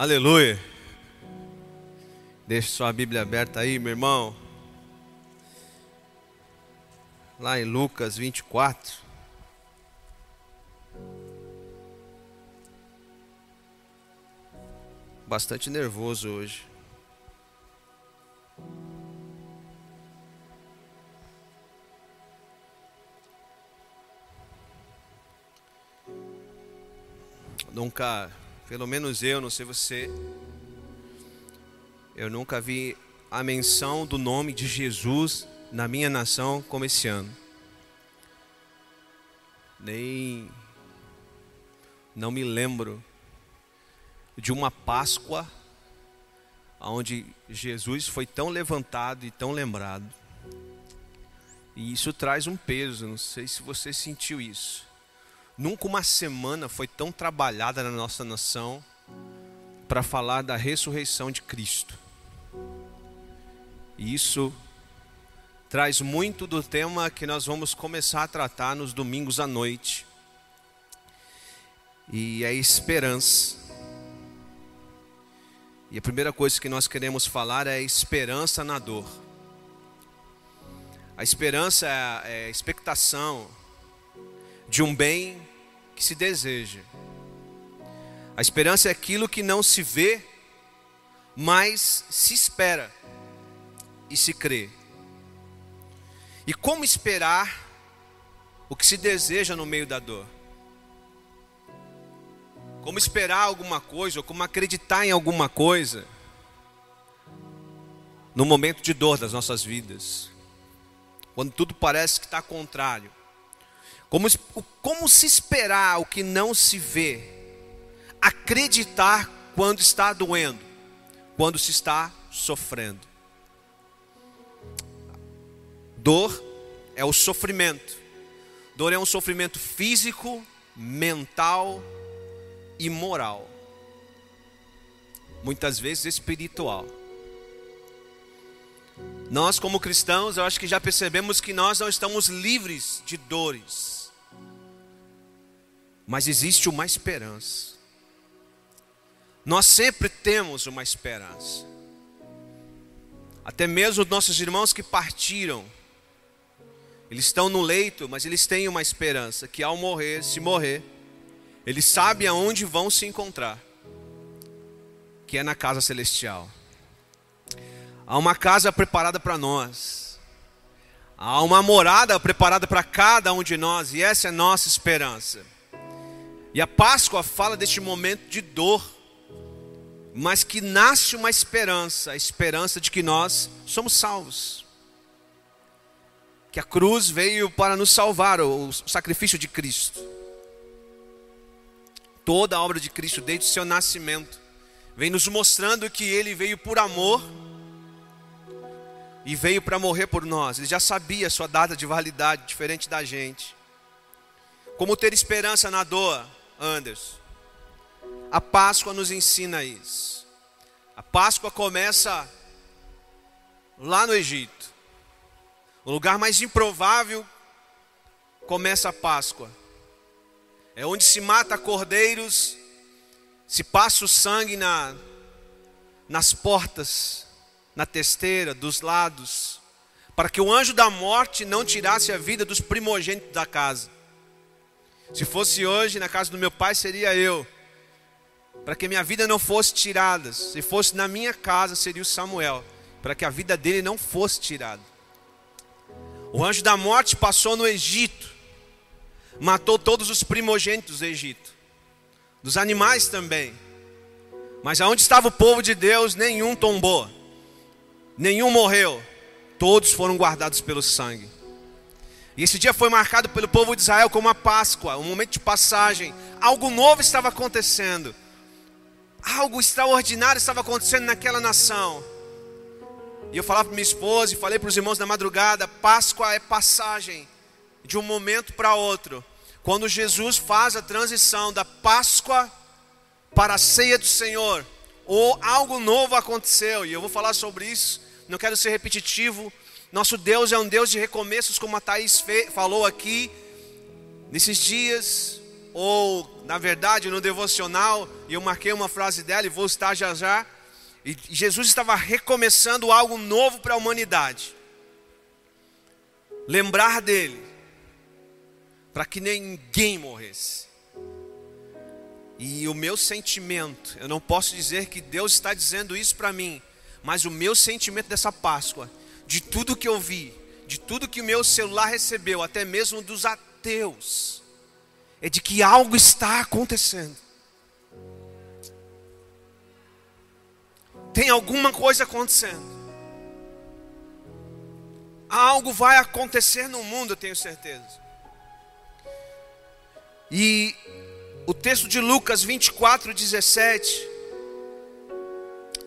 Aleluia. Deixe sua Bíblia aberta aí, meu irmão. Lá em Lucas 24. Bastante nervoso hoje. Nunca pelo menos eu, não sei você, eu nunca vi a menção do nome de Jesus na minha nação como esse ano. Nem não me lembro de uma Páscoa onde Jesus foi tão levantado e tão lembrado. E isso traz um peso, não sei se você sentiu isso. Nunca uma semana foi tão trabalhada na nossa nação para falar da ressurreição de Cristo. E isso traz muito do tema que nós vamos começar a tratar nos domingos à noite. E é esperança. E a primeira coisa que nós queremos falar é esperança na dor. A esperança é a expectação de um bem que se deseja. A esperança é aquilo que não se vê, mas se espera e se crê. E como esperar o que se deseja no meio da dor? Como esperar alguma coisa, ou como acreditar em alguma coisa no momento de dor das nossas vidas, quando tudo parece que está contrário. Como, como se esperar o que não se vê? Acreditar quando está doendo, quando se está sofrendo. Dor é o sofrimento. Dor é um sofrimento físico, mental e moral. Muitas vezes espiritual. Nós, como cristãos, eu acho que já percebemos que nós não estamos livres de dores. Mas existe uma esperança. Nós sempre temos uma esperança. Até mesmo nossos irmãos que partiram, eles estão no leito, mas eles têm uma esperança que ao morrer, se morrer, eles sabem aonde vão se encontrar, que é na casa celestial. Há uma casa preparada para nós. Há uma morada preparada para cada um de nós, e essa é a nossa esperança. E a Páscoa fala deste momento de dor, mas que nasce uma esperança, a esperança de que nós somos salvos. Que a cruz veio para nos salvar, o sacrifício de Cristo. Toda a obra de Cristo, desde o seu nascimento, vem nos mostrando que ele veio por amor e veio para morrer por nós. Ele já sabia a sua data de validade, diferente da gente. Como ter esperança na dor? Anderson. A Páscoa nos ensina isso. A Páscoa começa lá no Egito. O lugar mais improvável começa a Páscoa. É onde se mata cordeiros, se passa o sangue na, nas portas, na testeira, dos lados, para que o anjo da morte não tirasse a vida dos primogênitos da casa. Se fosse hoje na casa do meu pai, seria eu. Para que minha vida não fosse tirada. Se fosse na minha casa, seria o Samuel. Para que a vida dele não fosse tirada. O anjo da morte passou no Egito. Matou todos os primogênitos do Egito. Dos animais também. Mas aonde estava o povo de Deus, nenhum tombou. Nenhum morreu. Todos foram guardados pelo sangue. E esse dia foi marcado pelo povo de Israel como a Páscoa, um momento de passagem. Algo novo estava acontecendo. Algo extraordinário estava acontecendo naquela nação. E eu falava para minha esposa e falei para os irmãos na madrugada: Páscoa é passagem de um momento para outro. Quando Jesus faz a transição da Páscoa para a ceia do Senhor, ou algo novo aconteceu, e eu vou falar sobre isso, não quero ser repetitivo, nosso Deus é um Deus de recomeços, como a Thaís falou aqui nesses dias. ou na verdade no devocional, e eu marquei uma frase dela e vou estar já já. E Jesus estava recomeçando algo novo para a humanidade. Lembrar dele, para que ninguém morresse. E o meu sentimento, eu não posso dizer que Deus está dizendo isso para mim, mas o meu sentimento dessa Páscoa, de tudo que eu vi, de tudo que o meu celular recebeu, até mesmo dos ateus, é de que algo está acontecendo. Tem alguma coisa acontecendo. Algo vai acontecer no mundo, eu tenho certeza. E o texto de Lucas 24, 17,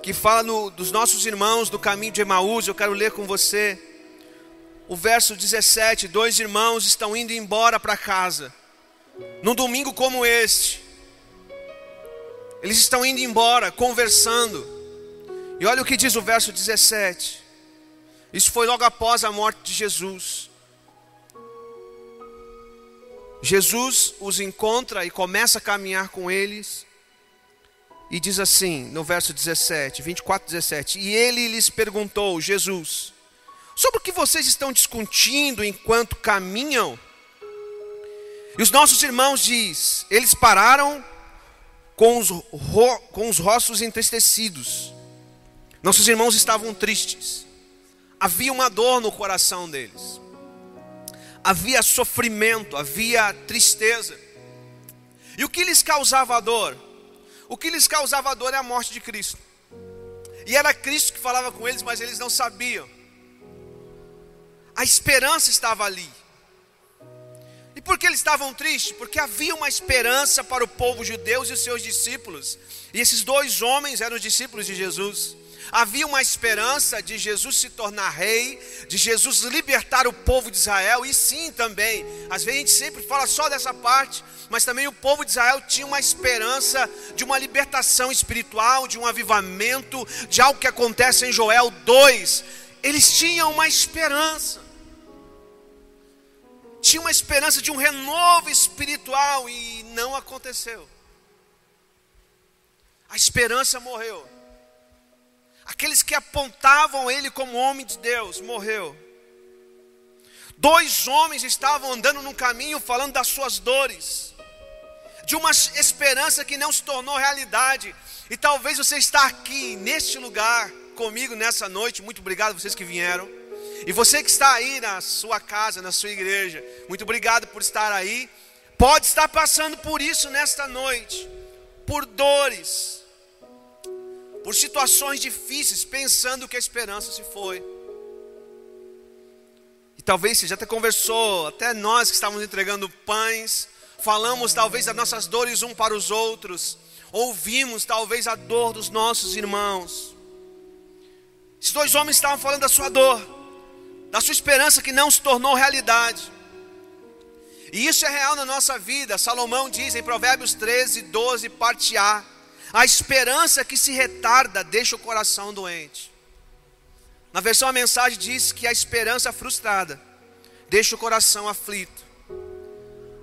que fala no, dos nossos irmãos do caminho de Emaús, eu quero ler com você. O verso 17: Dois irmãos estão indo embora para casa, num domingo como este. Eles estão indo embora, conversando. E olha o que diz o verso 17. Isso foi logo após a morte de Jesus. Jesus os encontra e começa a caminhar com eles. E diz assim, no verso 17, 24, 17: E ele lhes perguntou, Jesus, sobre o que vocês estão discutindo enquanto caminham? E os nossos irmãos diz, eles pararam com os, com os rostos entristecidos. Nossos irmãos estavam tristes. Havia uma dor no coração deles. Havia sofrimento, havia tristeza. E o que lhes causava a dor? O que lhes causava dor é a morte de Cristo. E era Cristo que falava com eles, mas eles não sabiam. A esperança estava ali. E por que eles estavam tristes? Porque havia uma esperança para o povo judeu e os seus discípulos. E esses dois homens eram os discípulos de Jesus. Havia uma esperança de Jesus se tornar rei, de Jesus libertar o povo de Israel, e sim também. Às vezes a gente sempre fala só dessa parte, mas também o povo de Israel tinha uma esperança de uma libertação espiritual, de um avivamento, de algo que acontece em Joel 2. Eles tinham uma esperança. Tinha uma esperança de um renovo espiritual e não aconteceu. A esperança morreu. Aqueles que apontavam ele como homem de Deus, morreu. Dois homens estavam andando num caminho falando das suas dores, de uma esperança que não se tornou realidade. E talvez você está aqui neste lugar comigo nessa noite. Muito obrigado vocês que vieram. E você que está aí na sua casa, na sua igreja, muito obrigado por estar aí. Pode estar passando por isso nesta noite, por dores, por situações difíceis, pensando que a esperança se foi. E talvez você já até conversou, até nós que estávamos entregando pães, falamos talvez das nossas dores um para os outros, ouvimos talvez a dor dos nossos irmãos. Esses dois homens estavam falando da sua dor, da sua esperança que não se tornou realidade. E isso é real na nossa vida. Salomão diz em Provérbios 13, 12, parte A: a esperança que se retarda deixa o coração doente. Na versão a mensagem diz que a esperança frustrada deixa o coração aflito.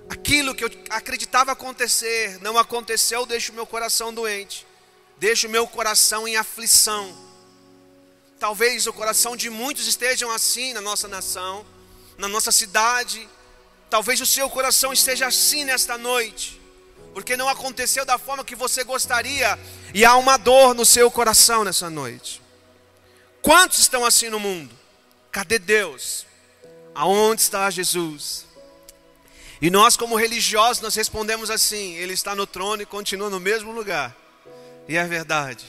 Aquilo que eu acreditava acontecer não aconteceu, deixa o meu coração doente. Deixa o meu coração em aflição. Talvez o coração de muitos estejam assim na nossa nação, na nossa cidade. Talvez o seu coração esteja assim nesta noite porque não aconteceu da forma que você gostaria, e há uma dor no seu coração nessa noite. Quantos estão assim no mundo? Cadê Deus? Aonde está Jesus? E nós, como religiosos, nós respondemos assim: Ele está no trono e continua no mesmo lugar. E é verdade.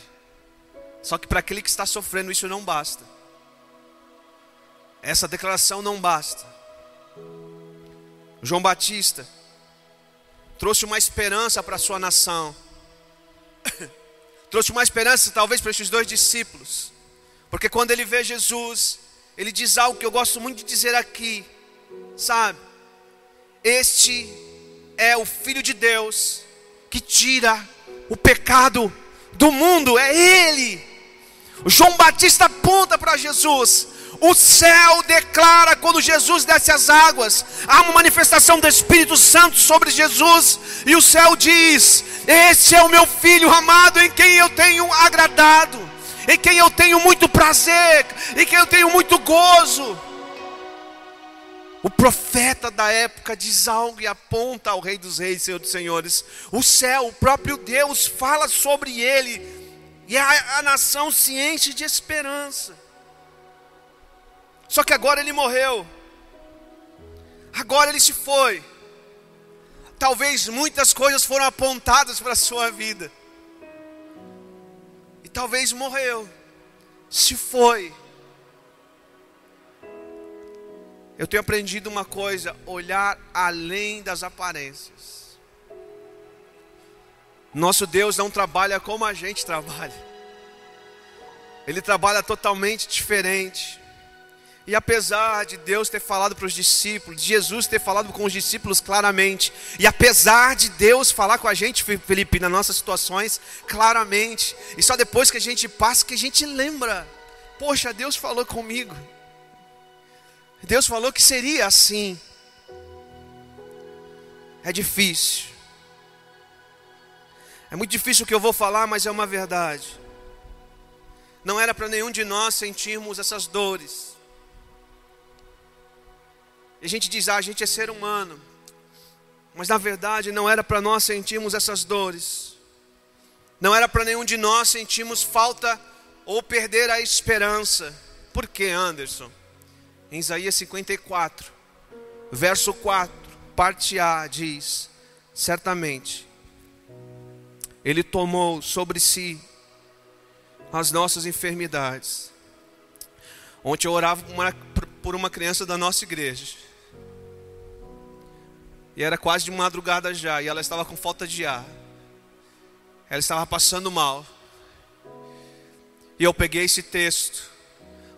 Só que para aquele que está sofrendo, isso não basta. Essa declaração não basta. João Batista, trouxe uma esperança para a sua nação. trouxe uma esperança talvez para esses dois discípulos. Porque quando ele vê Jesus, ele diz algo que eu gosto muito de dizer aqui, sabe? Este é o Filho de Deus que tira o pecado do mundo, é Ele. O João Batista aponta para Jesus, O céu declara quando Jesus desce as águas, há uma manifestação do Espírito Santo sobre Jesus, e o céu diz: Esse é o meu filho amado em quem eu tenho agradado, em quem eu tenho muito prazer, em quem eu tenho muito gozo. O profeta da época diz algo e aponta ao Rei dos Reis, Senhor dos Senhores. O céu, o próprio Deus, fala sobre ele, e a, a nação se enche de esperança. Só que agora ele morreu. Agora ele se foi. Talvez muitas coisas foram apontadas para a sua vida. E talvez morreu. Se foi. Eu tenho aprendido uma coisa: olhar além das aparências. Nosso Deus não trabalha como a gente trabalha. Ele trabalha totalmente diferente. E apesar de Deus ter falado para os discípulos, de Jesus ter falado com os discípulos claramente, e apesar de Deus falar com a gente, Felipe, nas nossas situações, claramente, e só depois que a gente passa que a gente lembra: poxa, Deus falou comigo. Deus falou que seria assim. É difícil. É muito difícil o que eu vou falar, mas é uma verdade. Não era para nenhum de nós sentirmos essas dores e a gente diz, ah, a gente é ser humano. Mas na verdade não era para nós sentirmos essas dores. Não era para nenhum de nós sentirmos falta ou perder a esperança. Por que, Anderson? Em Isaías 54, verso 4, parte A, diz: Certamente, Ele tomou sobre si as nossas enfermidades. Ontem eu orava por uma, por uma criança da nossa igreja. E era quase de madrugada já, e ela estava com falta de ar. Ela estava passando mal. E eu peguei esse texto.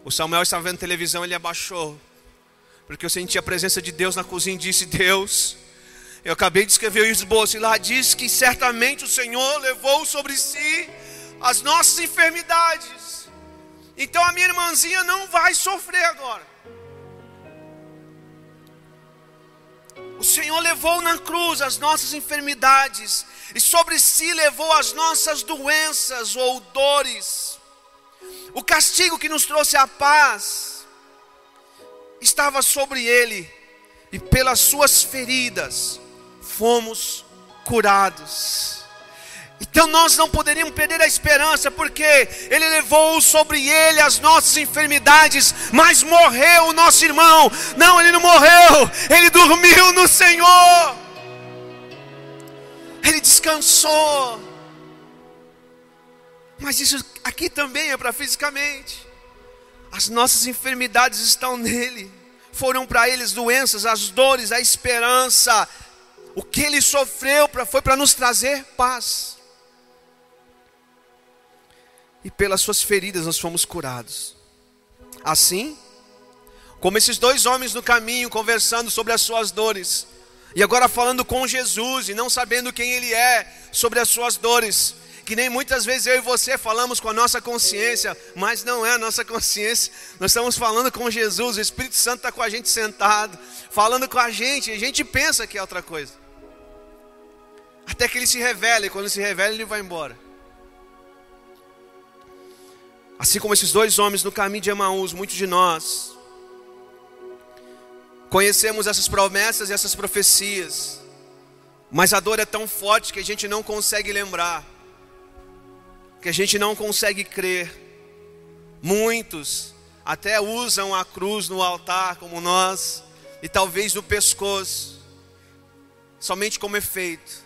O Samuel estava vendo televisão, ele abaixou. Porque eu senti a presença de Deus na cozinha e disse: Deus, eu acabei de escrever o esboço, e lá diz que certamente o Senhor levou sobre si as nossas enfermidades. Então a minha irmãzinha não vai sofrer agora. O Senhor levou na cruz as nossas enfermidades e sobre si levou as nossas doenças ou dores. O castigo que nos trouxe a paz estava sobre ele e pelas suas feridas fomos curados. Então nós não poderíamos perder a esperança, porque Ele levou sobre Ele as nossas enfermidades, mas morreu o nosso irmão. Não, ele não morreu, ele dormiu no Senhor, ele descansou. Mas isso aqui também é para fisicamente. As nossas enfermidades estão nele. Foram para eles doenças, as dores, a esperança. O que ele sofreu foi para nos trazer paz e pelas suas feridas nós fomos curados. Assim, como esses dois homens no caminho conversando sobre as suas dores, e agora falando com Jesus e não sabendo quem Ele é sobre as suas dores, que nem muitas vezes eu e você falamos com a nossa consciência, mas não é a nossa consciência, nós estamos falando com Jesus, o Espírito Santo está com a gente sentado, falando com a gente, e a gente pensa que é outra coisa, até que Ele se revela, e quando se revela, Ele vai embora. Assim como esses dois homens no caminho de Emaús, muitos de nós conhecemos essas promessas e essas profecias, mas a dor é tão forte que a gente não consegue lembrar, que a gente não consegue crer. Muitos até usam a cruz no altar, como nós, e talvez no pescoço, somente como efeito,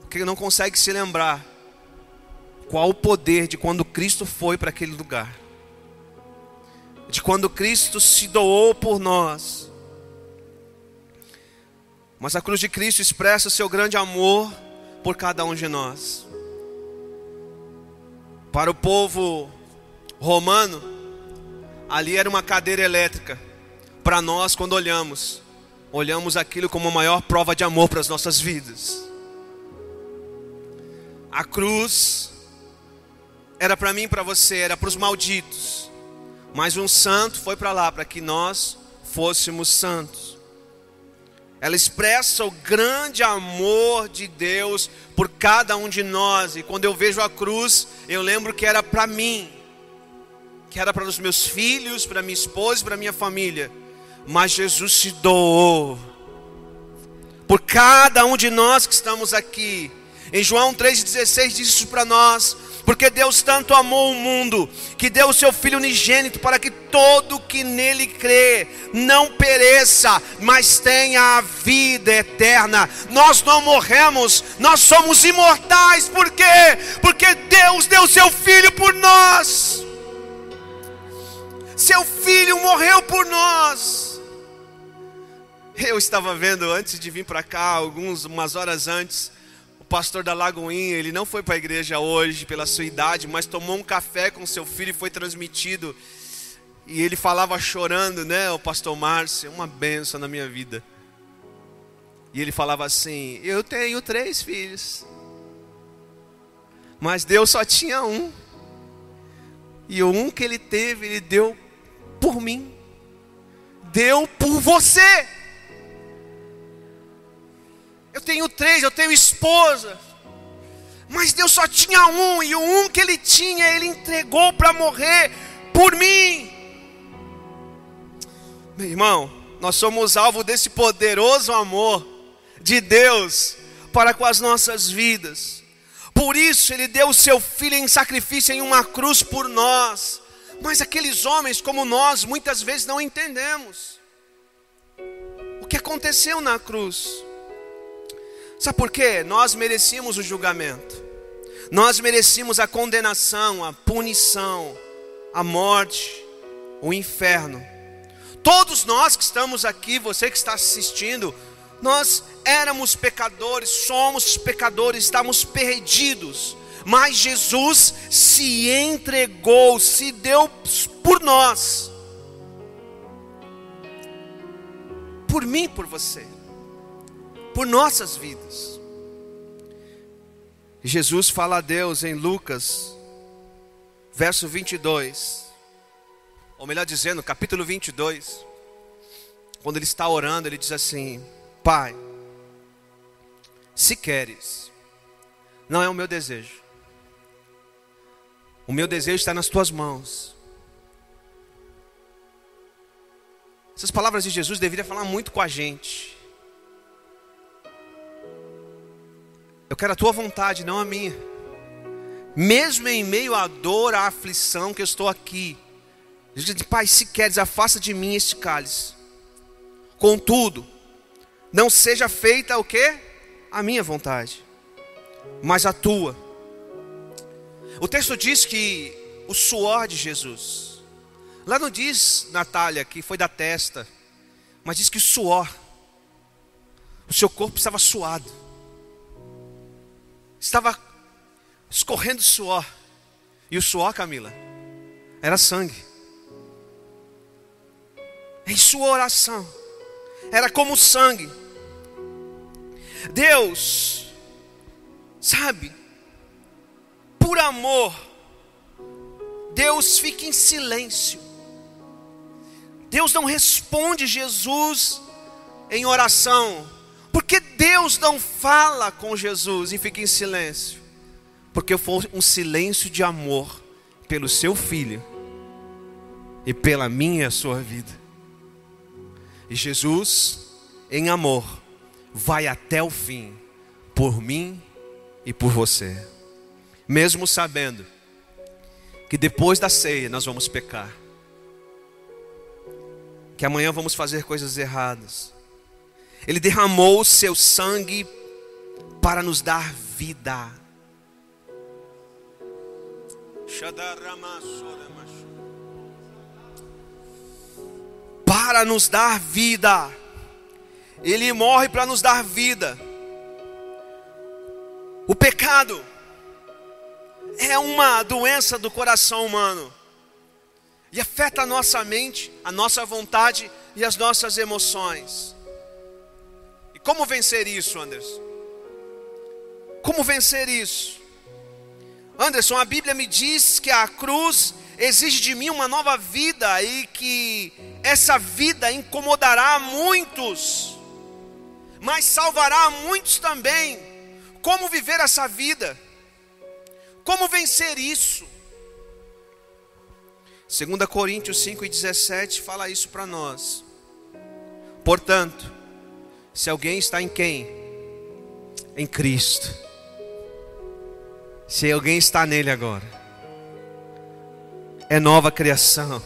porque não consegue se lembrar qual o poder de quando Cristo foi para aquele lugar, de quando Cristo se doou por nós. Mas a cruz de Cristo expressa o seu grande amor por cada um de nós. Para o povo romano, ali era uma cadeira elétrica. Para nós, quando olhamos, olhamos aquilo como a maior prova de amor para as nossas vidas. A cruz era para mim para você, era para os malditos. Mas um santo foi para lá para que nós fôssemos santos. Ela expressa o grande amor de Deus por cada um de nós. E quando eu vejo a cruz, eu lembro que era para mim, que era para os meus filhos, para minha esposa, para minha família. Mas Jesus se doou por cada um de nós que estamos aqui. Em João 3,16 diz isso para nós. Porque Deus tanto amou o mundo, que deu o seu Filho unigênito, para que todo que nele crê não pereça, mas tenha a vida eterna. Nós não morremos, nós somos imortais, por quê? Porque Deus deu seu Filho por nós. Seu Filho morreu por nós. Eu estava vendo antes de vir para cá, algumas umas horas antes, pastor da Lagoinha, ele não foi para a igreja hoje pela sua idade, mas tomou um café com seu filho e foi transmitido. E ele falava chorando, né, o pastor Márcio, uma benção na minha vida. E ele falava assim: Eu tenho três filhos, mas Deus só tinha um. E o um que ele teve, ele deu por mim, deu por você. Eu tenho três, eu tenho esposa. Mas Deus só tinha um, e o um que ele tinha, ele entregou para morrer por mim. Meu irmão, nós somos alvo desse poderoso amor de Deus para com as nossas vidas. Por isso ele deu o seu filho em sacrifício em uma cruz por nós. Mas aqueles homens como nós muitas vezes não entendemos o que aconteceu na cruz. Sabe por quê? Nós merecíamos o julgamento, nós merecíamos a condenação, a punição, a morte, o inferno. Todos nós que estamos aqui, você que está assistindo, nós éramos pecadores, somos pecadores, estamos perdidos, mas Jesus se entregou, se deu por nós, por mim, por você por nossas vidas. Jesus fala a Deus em Lucas, verso 22, ou melhor dizendo, capítulo 22, quando ele está orando, ele diz assim: Pai, se queres, não é o meu desejo, o meu desejo está nas tuas mãos. Essas palavras de Jesus deveriam falar muito com a gente. Eu quero a tua vontade, não a minha. Mesmo em meio à dor, à aflição que eu estou aqui. Diz, Pai, se queres, afasta de mim este cálice. Contudo, não seja feita o que? A minha vontade, mas a tua. O texto diz que o suor de Jesus, lá não diz, Natália, que foi da testa, mas diz que o suor, o seu corpo estava suado estava escorrendo suor. E o suor, Camila, era sangue. Em sua oração, era como sangue. Deus, sabe, por amor, Deus fica em silêncio. Deus não responde Jesus em oração, porque Deus não fala com Jesus e fica em silêncio? Porque foi um silêncio de amor pelo seu filho e pela minha e a sua vida. E Jesus, em amor, vai até o fim por mim e por você, mesmo sabendo que depois da ceia nós vamos pecar, que amanhã vamos fazer coisas erradas ele derramou o seu sangue para nos dar vida. Para nos dar vida. Ele morre para nos dar vida. O pecado é uma doença do coração humano e afeta a nossa mente, a nossa vontade e as nossas emoções. Como vencer isso, Anderson? Como vencer isso? Anderson, a Bíblia me diz que a cruz exige de mim uma nova vida e que essa vida incomodará muitos, mas salvará muitos também. Como viver essa vida? Como vencer isso? 2 Coríntios 5,17 fala isso para nós. Portanto, se alguém está em quem? Em Cristo. Se alguém está nele agora, é nova criação.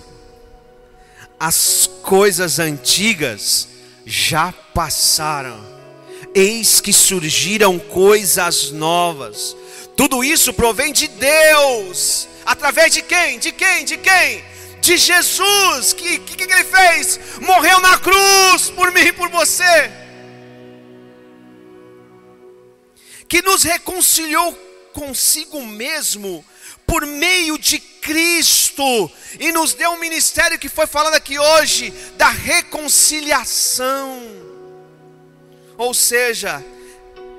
As coisas antigas já passaram, eis que surgiram coisas novas. Tudo isso provém de Deus Através de quem? De quem? De quem? De Jesus. Que que, que ele fez? Morreu na cruz por Que nos reconciliou consigo mesmo por meio de Cristo e nos deu um ministério que foi falado aqui hoje da reconciliação. Ou seja,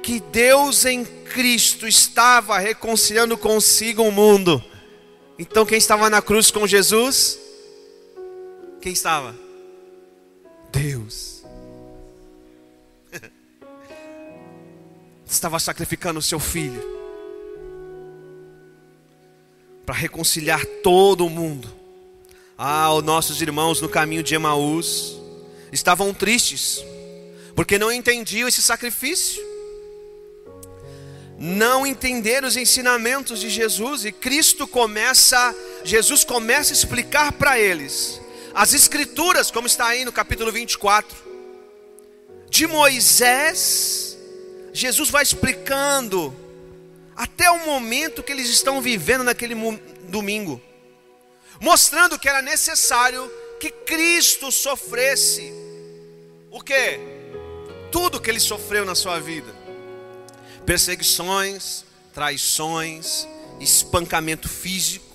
que Deus em Cristo estava reconciliando consigo o mundo então quem estava na cruz com Jesus? Quem estava? Deus. Estava sacrificando o seu filho para reconciliar todo o mundo. Ah, os nossos irmãos no caminho de Emaús estavam tristes, porque não entendiam esse sacrifício não entender os ensinamentos de Jesus e Cristo começa, Jesus começa a explicar para eles as escrituras, como está aí no capítulo 24. De Moisés, Jesus vai explicando até o momento que eles estão vivendo naquele domingo, mostrando que era necessário que Cristo sofresse. O que? Tudo que ele sofreu na sua vida. Perseguições, traições, espancamento físico,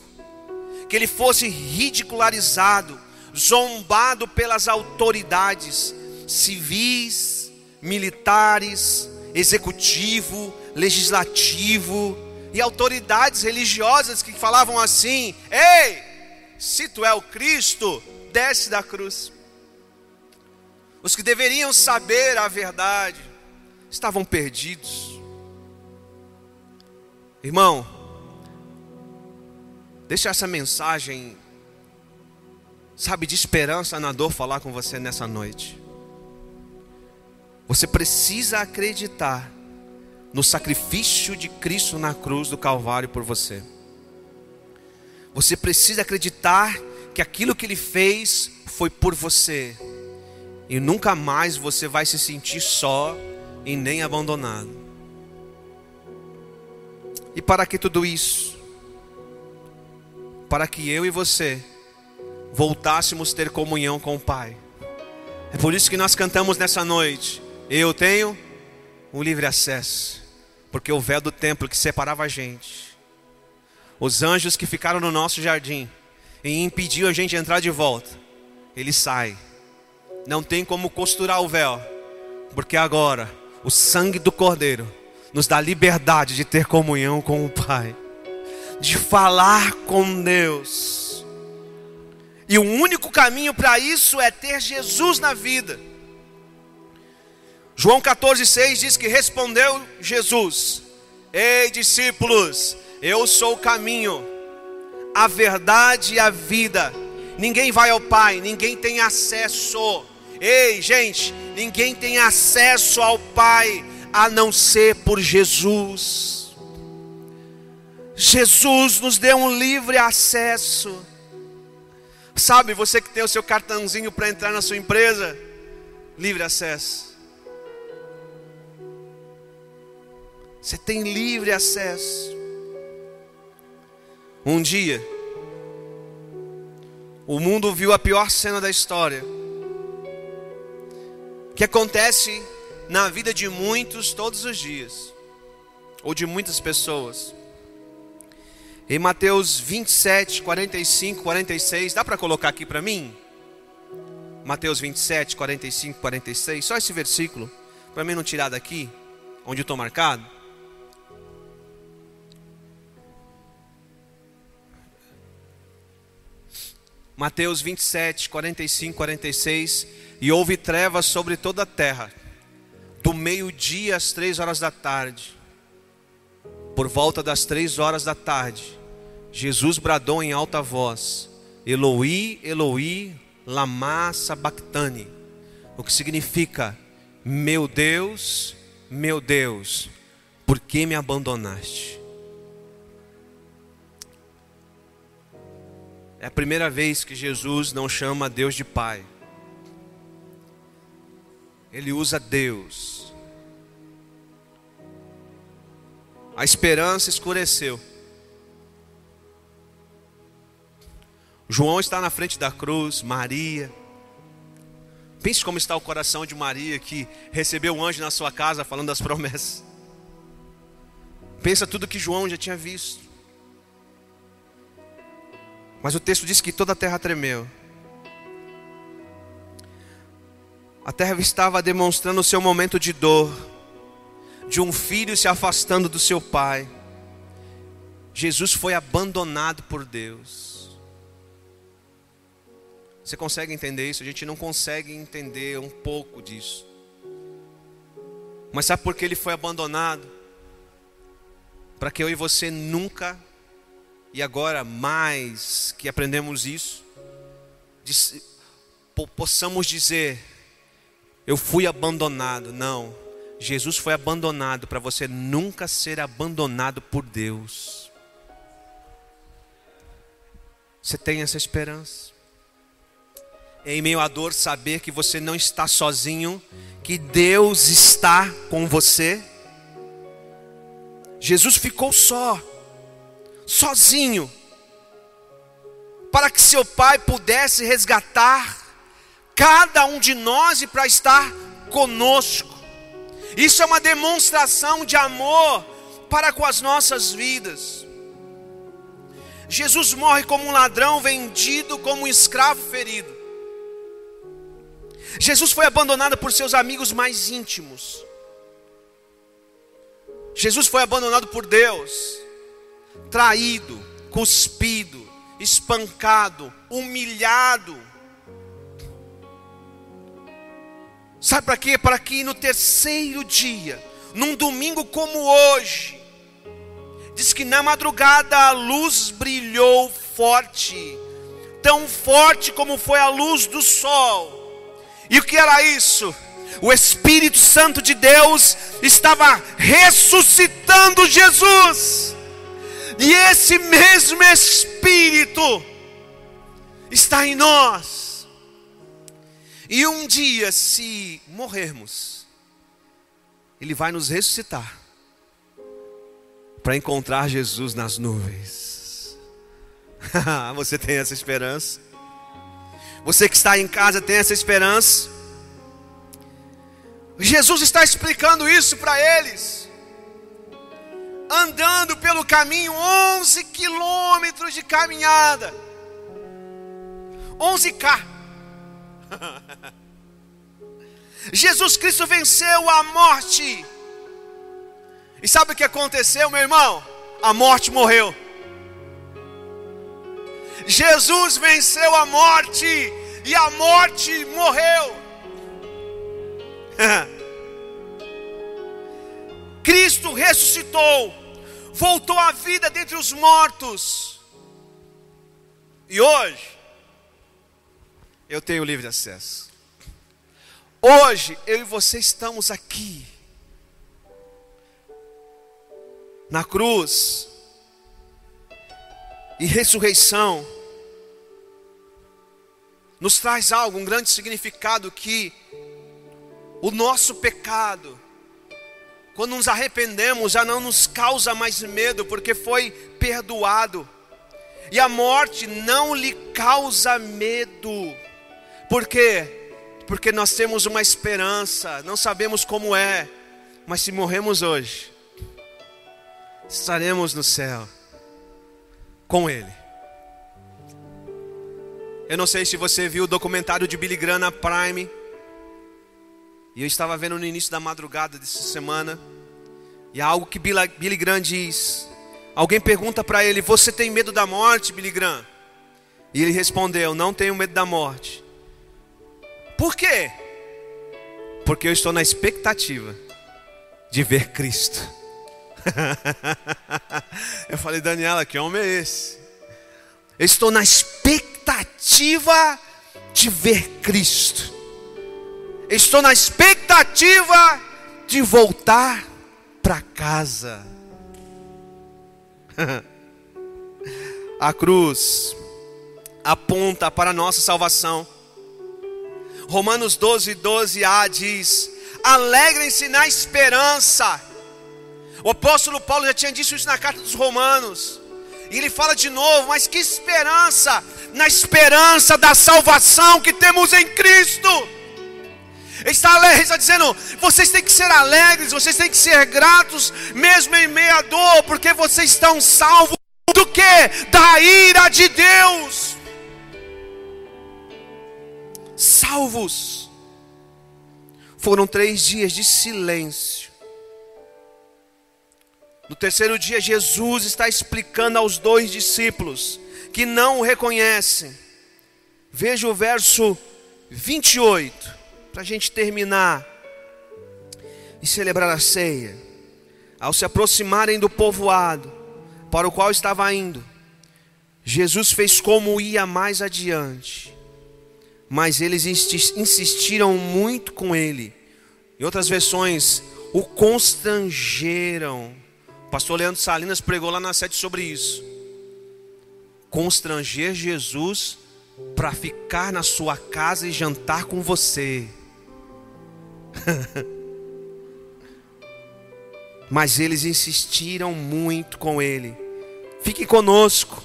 que ele fosse ridicularizado, zombado pelas autoridades civis, militares, executivo, legislativo e autoridades religiosas que falavam assim: "Ei, se tu é o Cristo, desce da cruz". Os que deveriam saber a verdade estavam perdidos. Irmão, deixa essa mensagem, sabe, de esperança na dor falar com você nessa noite. Você precisa acreditar no sacrifício de Cristo na cruz do Calvário por você. Você precisa acreditar que aquilo que Ele fez foi por você. E nunca mais você vai se sentir só e nem abandonado. E para que tudo isso? Para que eu e você voltássemos a ter comunhão com o Pai. É por isso que nós cantamos nessa noite. Eu tenho o livre acesso, porque o véu do templo que separava a gente, os anjos que ficaram no nosso jardim e impediu a gente de entrar de volta, ele sai. Não tem como costurar o véu, porque agora o sangue do Cordeiro nos dá liberdade de ter comunhão com o Pai, de falar com Deus. E o único caminho para isso é ter Jesus na vida. João 14,6 diz que respondeu Jesus: Ei, discípulos, eu sou o caminho, a verdade e a vida. Ninguém vai ao Pai, ninguém tem acesso. Ei, gente, ninguém tem acesso ao Pai a não ser por Jesus. Jesus nos deu um livre acesso. Sabe, você que tem o seu cartãozinho para entrar na sua empresa, livre acesso. Você tem livre acesso. Um dia, o mundo viu a pior cena da história. Que acontece na vida de muitos todos os dias, ou de muitas pessoas. Em Mateus 27, 45, 46, dá para colocar aqui para mim? Mateus 27, 45, 46, só esse versículo, para mim não tirar daqui, onde eu estou marcado. Mateus 27, 45, 46. E houve trevas sobre toda a terra, do meio-dia às três horas da tarde. Por volta das três horas da tarde, Jesus bradou em alta voz: Eloi, Eloi, lama sabachthani. O que significa: Meu Deus, meu Deus, por que me abandonaste? É a primeira vez que Jesus não chama Deus de Pai. Ele usa Deus. A esperança escureceu. João está na frente da cruz, Maria. Pense como está o coração de Maria que recebeu um anjo na sua casa falando das promessas. Pensa tudo que João já tinha visto. Mas o texto diz que toda a terra tremeu. A terra estava demonstrando o seu momento de dor, de um filho se afastando do seu pai. Jesus foi abandonado por Deus. Você consegue entender isso? A gente não consegue entender um pouco disso. Mas sabe por que ele foi abandonado? Para que eu e você nunca e agora, mais que aprendemos isso, possamos dizer: Eu fui abandonado. Não, Jesus foi abandonado para você nunca ser abandonado por Deus. Você tem essa esperança? Em meio à dor, saber que você não está sozinho, que Deus está com você. Jesus ficou só sozinho, para que seu pai pudesse resgatar cada um de nós e para estar conosco. Isso é uma demonstração de amor para com as nossas vidas. Jesus morre como um ladrão vendido, como um escravo ferido. Jesus foi abandonado por seus amigos mais íntimos. Jesus foi abandonado por Deus traído, cuspido, espancado, humilhado. Sabe para quê? Para que no terceiro dia, num domingo como hoje, diz que na madrugada a luz brilhou forte, tão forte como foi a luz do sol. E o que era isso? O Espírito Santo de Deus estava ressuscitando Jesus. E esse mesmo Espírito está em nós. E um dia, se morrermos, Ele vai nos ressuscitar para encontrar Jesus nas nuvens. Você tem essa esperança? Você que está em casa tem essa esperança? Jesus está explicando isso para eles andando pelo caminho 11 quilômetros de caminhada. 11K. Jesus Cristo venceu a morte. E sabe o que aconteceu, meu irmão? A morte morreu. Jesus venceu a morte e a morte morreu. Cristo ressuscitou voltou à vida dentre os mortos. E hoje, eu tenho livre acesso. Hoje, eu e você estamos aqui, na cruz, e ressurreição, nos traz algo, um grande significado que o nosso pecado, quando nos arrependemos, já não nos causa mais medo, porque foi perdoado. E a morte não lhe causa medo. Por quê? Porque nós temos uma esperança, não sabemos como é, mas se morremos hoje, estaremos no céu com Ele. Eu não sei se você viu o documentário de Billy Graham na Prime. E eu estava vendo no início da madrugada dessa semana. E há algo que Billy Graham diz. Alguém pergunta para ele: Você tem medo da morte, Billy Graham? E ele respondeu: Não tenho medo da morte. Por quê? Porque eu estou na expectativa de ver Cristo. eu falei, Daniela, que homem é esse? Eu estou na expectativa de ver Cristo. Estou na expectativa de voltar para casa. A cruz aponta para a nossa salvação. Romanos 12, 12a diz: Alegrem-se na esperança. O apóstolo Paulo já tinha dito isso na carta dos Romanos. E ele fala de novo, mas que esperança! Na esperança da salvação que temos em Cristo. Ele está alegre, está dizendo: vocês têm que ser alegres, vocês têm que ser gratos, mesmo em meia dor, porque vocês estão salvos do que? Da ira de Deus. Salvos. Foram três dias de silêncio. No terceiro dia, Jesus está explicando aos dois discípulos que não o reconhecem. Veja o verso 28 para a gente terminar e celebrar a ceia, ao se aproximarem do povoado para o qual estava indo, Jesus fez como ia mais adiante, mas eles insistiram muito com ele. Em outras versões, o constrangeram. O pastor Leandro Salinas pregou lá na sete sobre isso. Constranger Jesus para ficar na sua casa e jantar com você. Mas eles insistiram muito com ele. Fique conosco,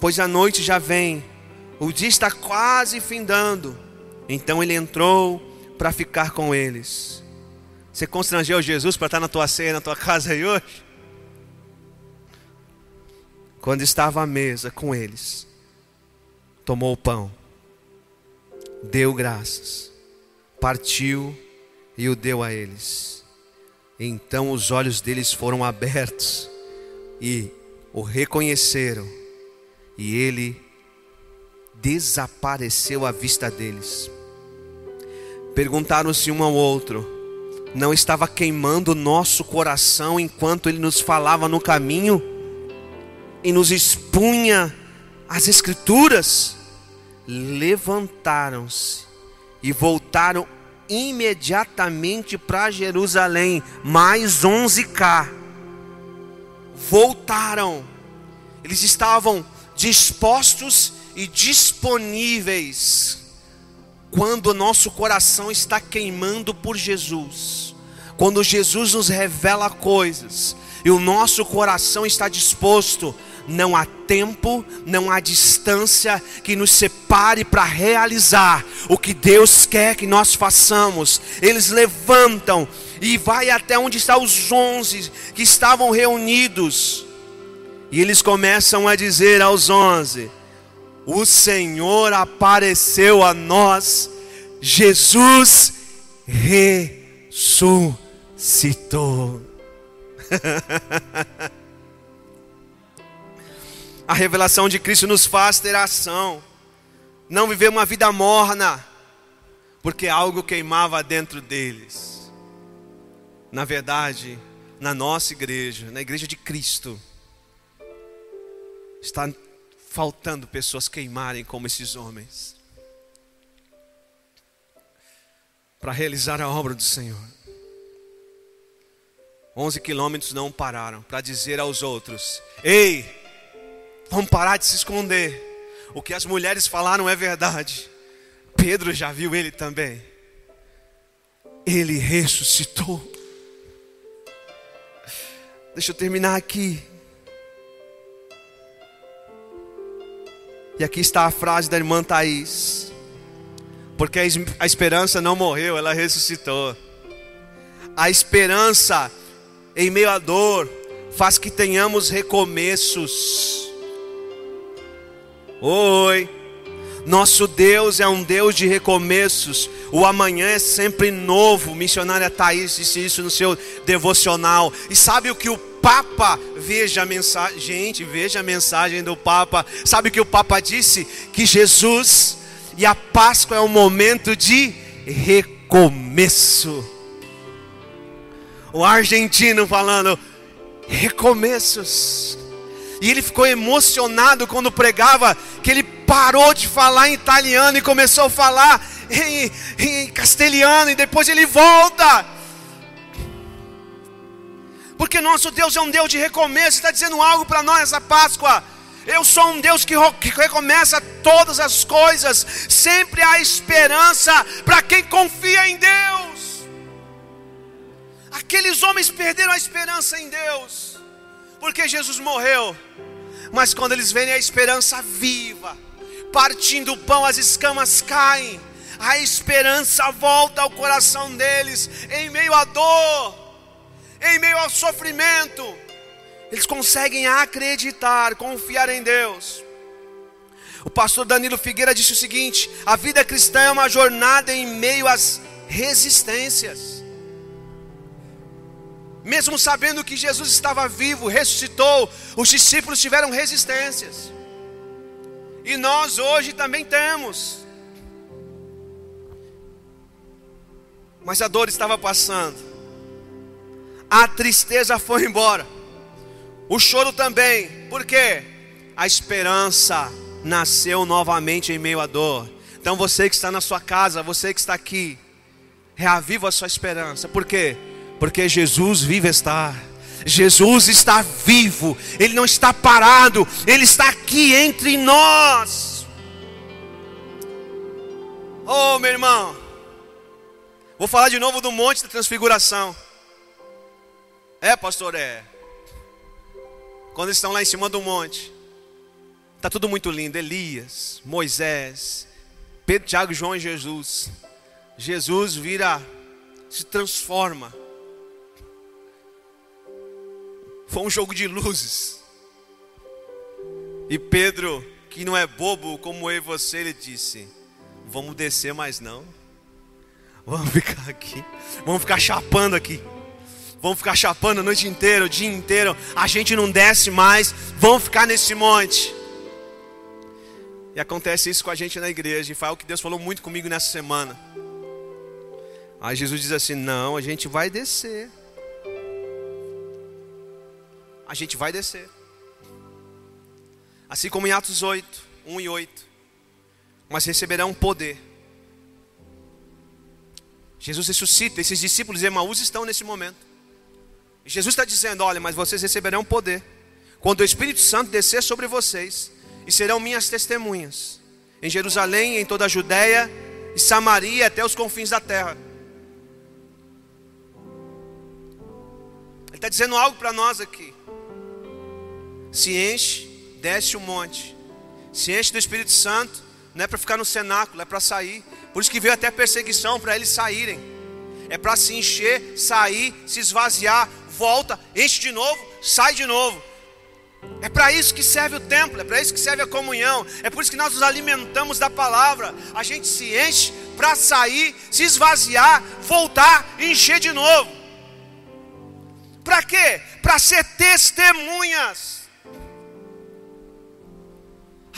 pois a noite já vem. O dia está quase findando. Então ele entrou para ficar com eles. Você constrangeu Jesus para estar na tua ceia, na tua casa aí hoje? Quando estava à mesa com eles, tomou o pão, deu graças, partiu e o deu a eles. Então os olhos deles foram abertos e o reconheceram, e ele desapareceu à vista deles. Perguntaram-se um ao outro: Não estava queimando o nosso coração enquanto ele nos falava no caminho e nos expunha as Escrituras? Levantaram-se e voltaram imediatamente para Jerusalém, mais 11k. Voltaram. Eles estavam dispostos e disponíveis quando o nosso coração está queimando por Jesus. Quando Jesus nos revela coisas e o nosso coração está disposto não há tempo, não há distância que nos separe para realizar o que Deus quer que nós façamos. Eles levantam e vai até onde estão os onze que estavam reunidos. E eles começam a dizer aos onze: O Senhor apareceu a nós, Jesus ressuscitou. A revelação de Cristo nos faz ter ação, não viver uma vida morna, porque algo queimava dentro deles. Na verdade, na nossa igreja, na igreja de Cristo, está faltando pessoas queimarem como esses homens para realizar a obra do Senhor. Onze quilômetros não pararam para dizer aos outros: Ei, Vamos parar de se esconder. O que as mulheres falaram é verdade. Pedro já viu ele também. Ele ressuscitou. Deixa eu terminar aqui. E aqui está a frase da irmã Thais. Porque a esperança não morreu, ela ressuscitou. A esperança em meio à dor faz que tenhamos recomeços. Oi. Nosso Deus é um Deus de recomeços. O amanhã é sempre novo. Missionária Thaís disse isso no seu devocional. E sabe o que o Papa, veja a mensagem, gente, veja a mensagem do Papa. Sabe o que o Papa disse? Que Jesus e a Páscoa é um momento de recomeço. O argentino falando, recomeços. E ele ficou emocionado quando pregava, que ele parou de falar em italiano e começou a falar em, em castelhano, e depois ele volta. Porque nosso Deus é um Deus de recomeço, está dizendo algo para nós essa Páscoa. Eu sou um Deus que, recomeça todas as coisas, sempre há esperança para quem confia em Deus. Aqueles homens perderam a esperança em Deus, porque Jesus morreu, mas quando eles veem a esperança viva, partindo o pão, as escamas caem, a esperança volta ao coração deles, em meio à dor, em meio ao sofrimento, eles conseguem acreditar, confiar em Deus. O pastor Danilo Figueira disse o seguinte: a vida cristã é uma jornada em meio às resistências. Mesmo sabendo que Jesus estava vivo, ressuscitou, os discípulos tiveram resistências. E nós hoje também temos. Mas a dor estava passando a tristeza foi embora, o choro também, por quê? A esperança nasceu novamente em meio à dor. Então você que está na sua casa, você que está aqui, reaviva a sua esperança, por quê? Porque Jesus vive está. Jesus está vivo, Ele não está parado, Ele está aqui entre nós. Oh, meu irmão, vou falar de novo do Monte da Transfiguração. É, pastor, é. Quando eles estão lá em cima do monte, está tudo muito lindo. Elias, Moisés, Pedro, Tiago, João e Jesus. Jesus vira, se transforma. Foi um jogo de luzes. E Pedro, que não é bobo como eu e você, ele disse: Vamos descer, mas não. Vamos ficar aqui. Vamos ficar chapando aqui. Vamos ficar chapando a noite inteira, o dia inteiro. A gente não desce mais. Vamos ficar nesse monte. E acontece isso com a gente na igreja. E foi o que Deus falou muito comigo nessa semana. Aí Jesus diz assim: Não, a gente vai descer. A gente vai descer. Assim como em Atos 8, 1 e 8. Mas receberão poder. Jesus ressuscita. Esses discípulos de Emaús estão nesse momento. Jesus está dizendo: olha, mas vocês receberão poder quando o Espírito Santo descer sobre vocês e serão minhas testemunhas em Jerusalém, em toda a Judéia e Samaria até os confins da terra. Ele está dizendo algo para nós aqui. Se enche, desce o monte, se enche do Espírito Santo, não é para ficar no cenáculo, é para sair. Por isso que veio até perseguição para eles saírem. É para se encher, sair, se esvaziar, volta, enche de novo, sai de novo. É para isso que serve o templo, é para isso que serve a comunhão, é por isso que nós nos alimentamos da palavra. A gente se enche para sair, se esvaziar, voltar encher de novo. Para quê? Para ser testemunhas.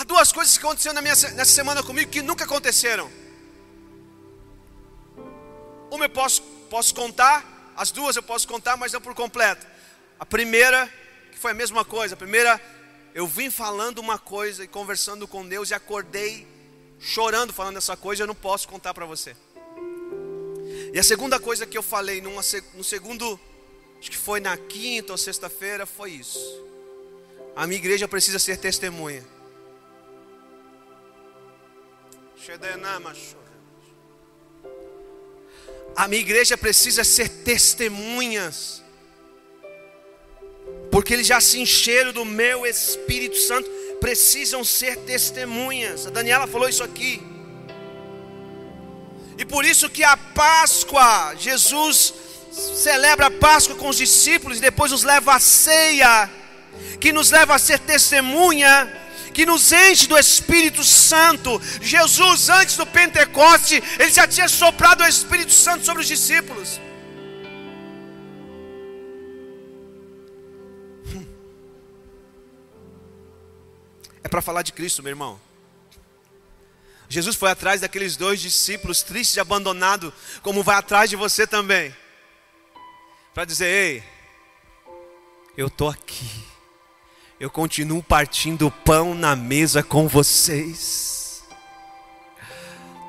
Há duas coisas que aconteceram minha, nessa semana comigo que nunca aconteceram. Uma eu posso, posso contar as duas eu posso contar, mas não por completo. A primeira, que foi a mesma coisa. A primeira, eu vim falando uma coisa e conversando com Deus e acordei chorando falando essa coisa, eu não posso contar para você. E a segunda coisa que eu falei numa, no segundo, acho que foi na quinta ou sexta-feira, foi isso. A minha igreja precisa ser testemunha. A minha igreja precisa ser testemunhas. Porque eles já se encheram do meu Espírito Santo, precisam ser testemunhas. A Daniela falou isso aqui. E por isso que a Páscoa, Jesus celebra a Páscoa com os discípulos e depois os leva à ceia, que nos leva a ser testemunha que nos enche do Espírito Santo. Jesus, antes do Pentecoste, ele já tinha soprado o Espírito Santo sobre os discípulos. É para falar de Cristo, meu irmão. Jesus foi atrás daqueles dois discípulos tristes e abandonados, como vai atrás de você também, para dizer: Ei, eu estou aqui eu continuo partindo pão na mesa com vocês.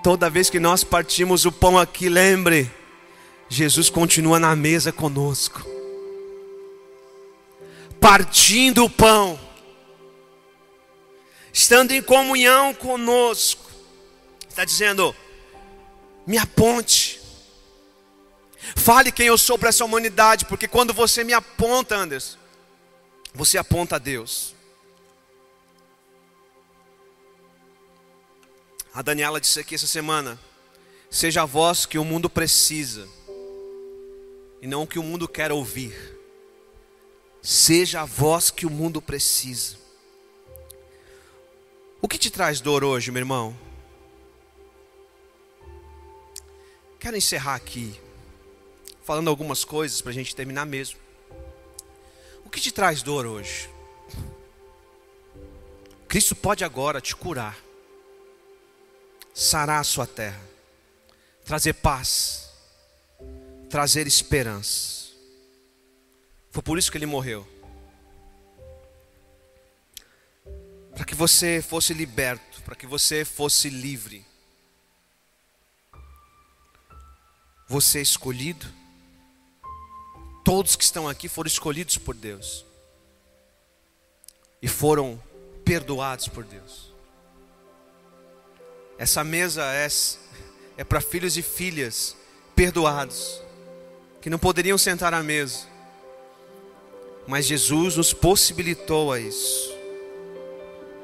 Toda vez que nós partimos o pão aqui, lembre, Jesus continua na mesa conosco, partindo o pão, estando em comunhão conosco, está dizendo: me aponte, fale quem eu sou para essa humanidade, porque quando você me aponta, Anderson, você aponta a Deus. A Daniela disse aqui essa semana: seja a voz que o mundo precisa e não o que o mundo quer ouvir. Seja a voz que o mundo precisa. O que te traz dor hoje, meu irmão? Quero encerrar aqui, falando algumas coisas para a gente terminar mesmo. Que te traz dor hoje? Cristo pode agora te curar, sarar a sua terra, trazer paz, trazer esperança. Foi por isso que ele morreu. Para que você fosse liberto, para que você fosse livre. Você é escolhido. Todos que estão aqui foram escolhidos por Deus. E foram perdoados por Deus. Essa mesa é, é para filhos e filhas perdoados que não poderiam sentar à mesa. Mas Jesus nos possibilitou a isso.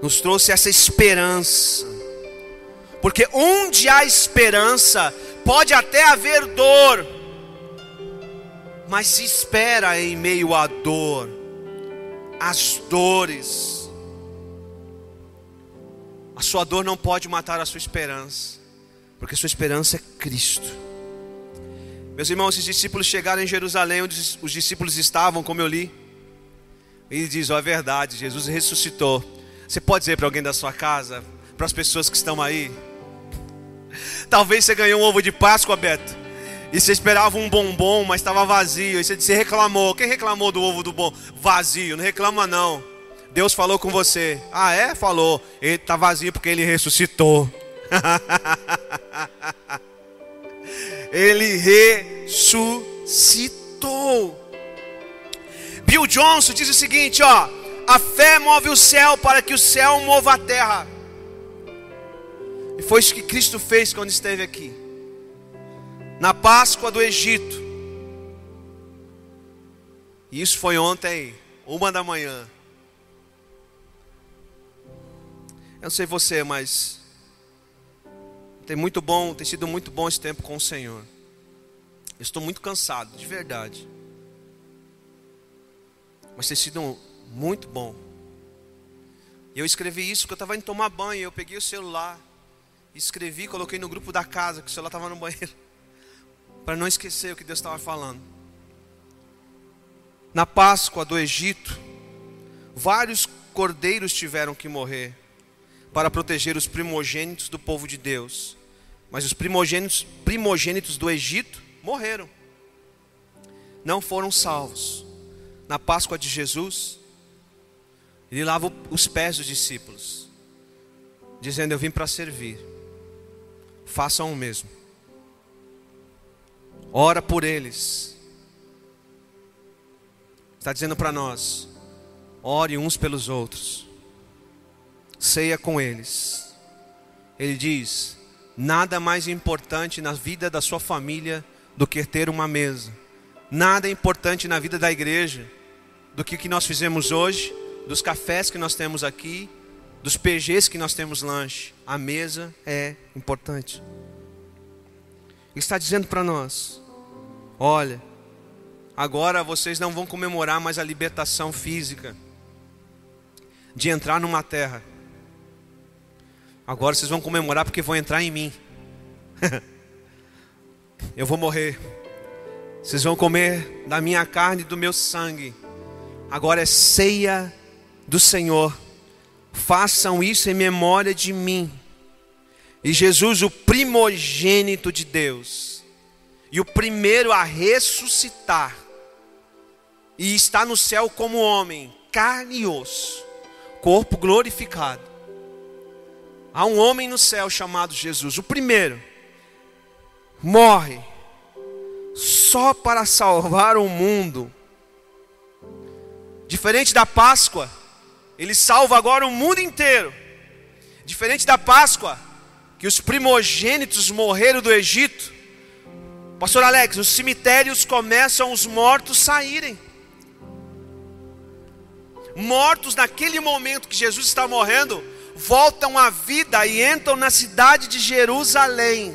Nos trouxe essa esperança. Porque onde há esperança, pode até haver dor. Mas se espera em meio à dor, às dores. A sua dor não pode matar a sua esperança, porque a sua esperança é Cristo. Meus irmãos, esses discípulos chegaram em Jerusalém, onde os discípulos estavam, como eu li. E diz: Ó, oh, é verdade, Jesus ressuscitou. Você pode dizer para alguém da sua casa, para as pessoas que estão aí? Talvez você ganhou um ovo de Páscoa, Beto. E você esperava um bombom, mas estava vazio. E você reclamou. Quem reclamou do ovo do bom? Vazio. Não reclama não. Deus falou com você. Ah, é? Falou. Ele está vazio porque ele ressuscitou. ele ressuscitou. Bill Johnson diz o seguinte, ó: a fé move o céu para que o céu mova a terra. E foi isso que Cristo fez quando esteve aqui. Na Páscoa do Egito. E isso foi ontem, uma da manhã. Eu não sei você, mas tem muito bom, tem sido muito bom esse tempo com o Senhor. Eu estou muito cansado, de verdade. Mas tem sido muito bom. Eu escrevi isso porque eu estava indo tomar banho. Eu peguei o celular, escrevi, coloquei no grupo da casa, que o celular estava no banheiro. Para não esquecer o que Deus estava falando. Na Páscoa do Egito, vários cordeiros tiveram que morrer para proteger os primogênitos do povo de Deus. Mas os primogênitos, primogênitos do Egito morreram. Não foram salvos. Na Páscoa de Jesus, ele lava os pés dos discípulos, dizendo: Eu vim para servir. Façam o mesmo. Ora por eles. Está dizendo para nós: ore uns pelos outros. Ceia com eles. Ele diz: Nada mais importante na vida da sua família do que ter uma mesa. Nada importante na vida da igreja do que o que nós fizemos hoje, dos cafés que nós temos aqui, dos PGs que nós temos lanche. A mesa é importante. Está dizendo para nós: olha, agora vocês não vão comemorar mais a libertação física de entrar numa terra Agora vocês vão comemorar porque vão entrar em mim. eu vou morrer. Vocês vão comer da minha carne e do meu sangue. Agora é ceia do Senhor. façam isso em memória de mim. E Jesus, o primogênito de Deus, e o primeiro a ressuscitar, e está no céu como homem, carne e osso, corpo glorificado. Há um homem no céu chamado Jesus, o primeiro, morre só para salvar o mundo. Diferente da Páscoa, ele salva agora o mundo inteiro. Diferente da Páscoa, que os primogênitos morreram do Egito. Pastor Alex, os cemitérios começam os mortos saírem. Mortos naquele momento que Jesus está morrendo, voltam à vida e entram na cidade de Jerusalém.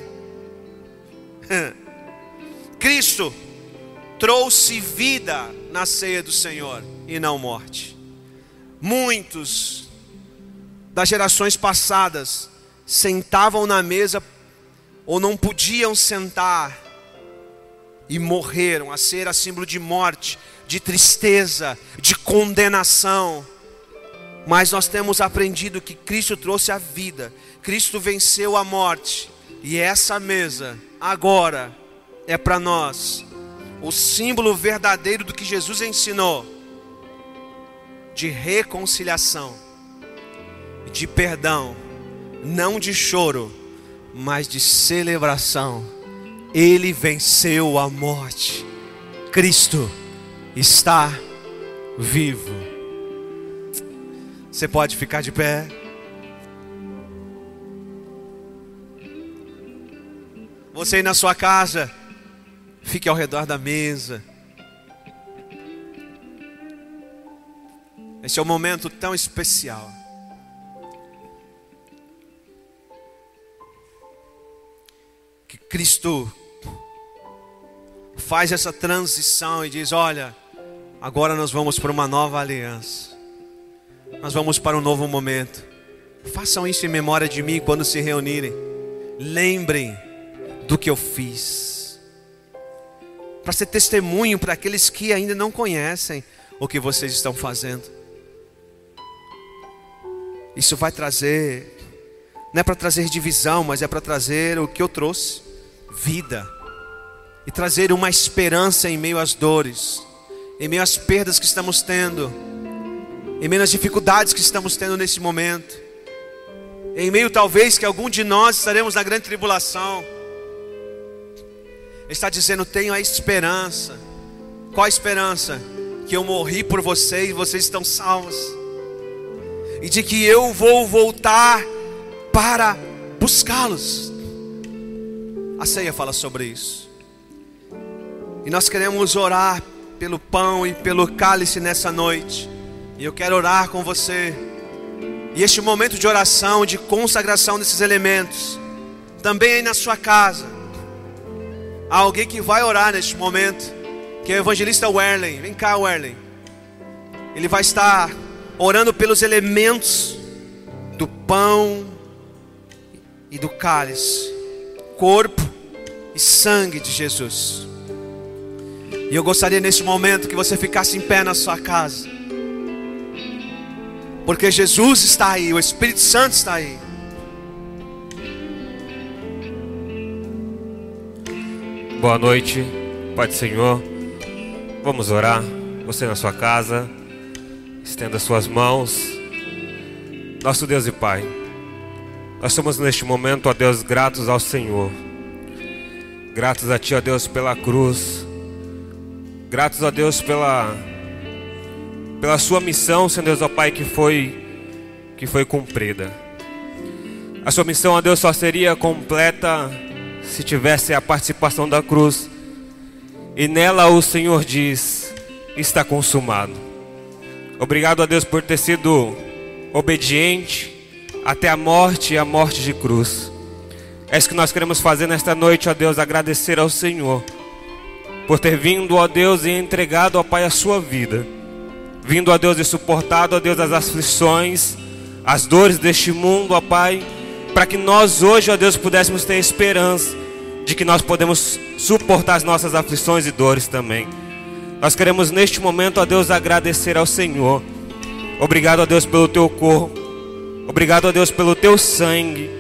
Cristo trouxe vida na ceia do Senhor e não morte. Muitos das gerações passadas sentavam na mesa ou não podiam sentar e morreram. A ceia era símbolo de morte, de tristeza, de condenação. Mas nós temos aprendido que Cristo trouxe a vida, Cristo venceu a morte, e essa mesa agora é para nós o símbolo verdadeiro do que Jesus ensinou de reconciliação, de perdão, não de choro, mas de celebração. Ele venceu a morte. Cristo está vivo. Você pode ficar de pé. Você aí na sua casa, fique ao redor da mesa. Esse é um momento tão especial. Cristo faz essa transição e diz: Olha, agora nós vamos para uma nova aliança, nós vamos para um novo momento. Façam isso em memória de mim quando se reunirem. Lembrem do que eu fiz, para ser testemunho para aqueles que ainda não conhecem o que vocês estão fazendo. Isso vai trazer, não é para trazer divisão, mas é para trazer o que eu trouxe: vida. E trazer uma esperança em meio às dores, em meio às perdas que estamos tendo, em meio às dificuldades que estamos tendo nesse momento, em meio talvez que algum de nós estaremos na grande tribulação. Ele está dizendo: tenho a esperança. Qual a esperança? Que eu morri por vocês e vocês estão salvos e de que eu vou voltar para buscá-los. A ceia fala sobre isso. E nós queremos orar pelo pão e pelo cálice nessa noite. E eu quero orar com você. E este momento de oração, de consagração desses elementos, também aí na sua casa. Há alguém que vai orar neste momento, que é o evangelista Werlen. Vem cá, Werlen. Ele vai estar orando pelos elementos do pão e do cálice, corpo e sangue de Jesus. E eu gostaria nesse momento que você ficasse em pé na sua casa, porque Jesus está aí, o Espírito Santo está aí. Boa noite, Pai do Senhor. Vamos orar. Você na sua casa. Estenda suas mãos. Nosso Deus e Pai, nós somos neste momento, ó Deus, gratos ao Senhor. Gratos a Ti, ó Deus, pela cruz. Gratos a Deus pela pela sua missão, Senhor Deus, ó Pai, que foi que foi cumprida. A sua missão, ó Deus, só seria completa se tivesse a participação da cruz. E nela o Senhor diz: está consumado. Obrigado a Deus por ter sido obediente até a morte e a morte de cruz. É isso que nós queremos fazer nesta noite, ó Deus, agradecer ao Senhor por ter vindo, ó Deus, e entregado, ó Pai, a sua vida. Vindo, ó Deus, e suportado, ó Deus, as aflições, as dores deste mundo, ó Pai, para que nós hoje, ó Deus, pudéssemos ter esperança de que nós podemos suportar as nossas aflições e dores também. Nós queremos neste momento, ó Deus, agradecer ao Senhor. Obrigado, ó Deus, pelo teu corpo. Obrigado, ó Deus, pelo teu sangue.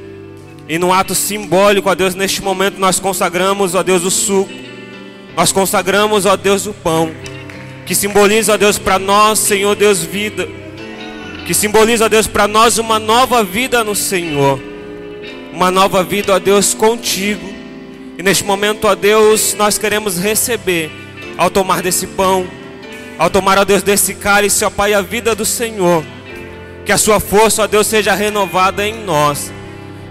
E no ato simbólico, ó Deus, neste momento nós consagramos, ó Deus, o suco. Nós consagramos, ó Deus, o pão. Que simboliza, ó Deus, para nós, Senhor Deus, vida. Que simboliza, ó Deus, para nós uma nova vida no Senhor. Uma nova vida, ó Deus, contigo. E neste momento, ó Deus, nós queremos receber, ao tomar desse pão, ao tomar, ó Deus, desse cálice, ó Pai, a vida do Senhor. Que a sua força, ó Deus, seja renovada em nós.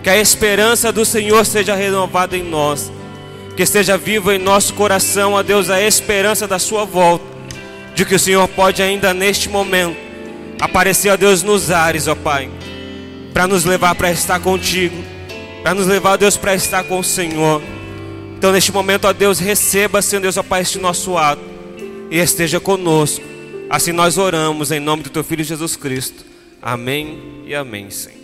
Que a esperança do Senhor seja renovada em nós. Que esteja viva em nosso coração, ó Deus, a esperança da sua volta. De que o Senhor pode ainda neste momento aparecer, ó Deus, nos ares, ó Pai. Para nos levar para estar contigo. Para nos levar, ó Deus, para estar com o Senhor. Então, neste momento, ó Deus, receba, Senhor Deus, ó Pai, este nosso ato. E esteja conosco. Assim nós oramos em nome do Teu Filho Jesus Cristo. Amém e amém, Senhor.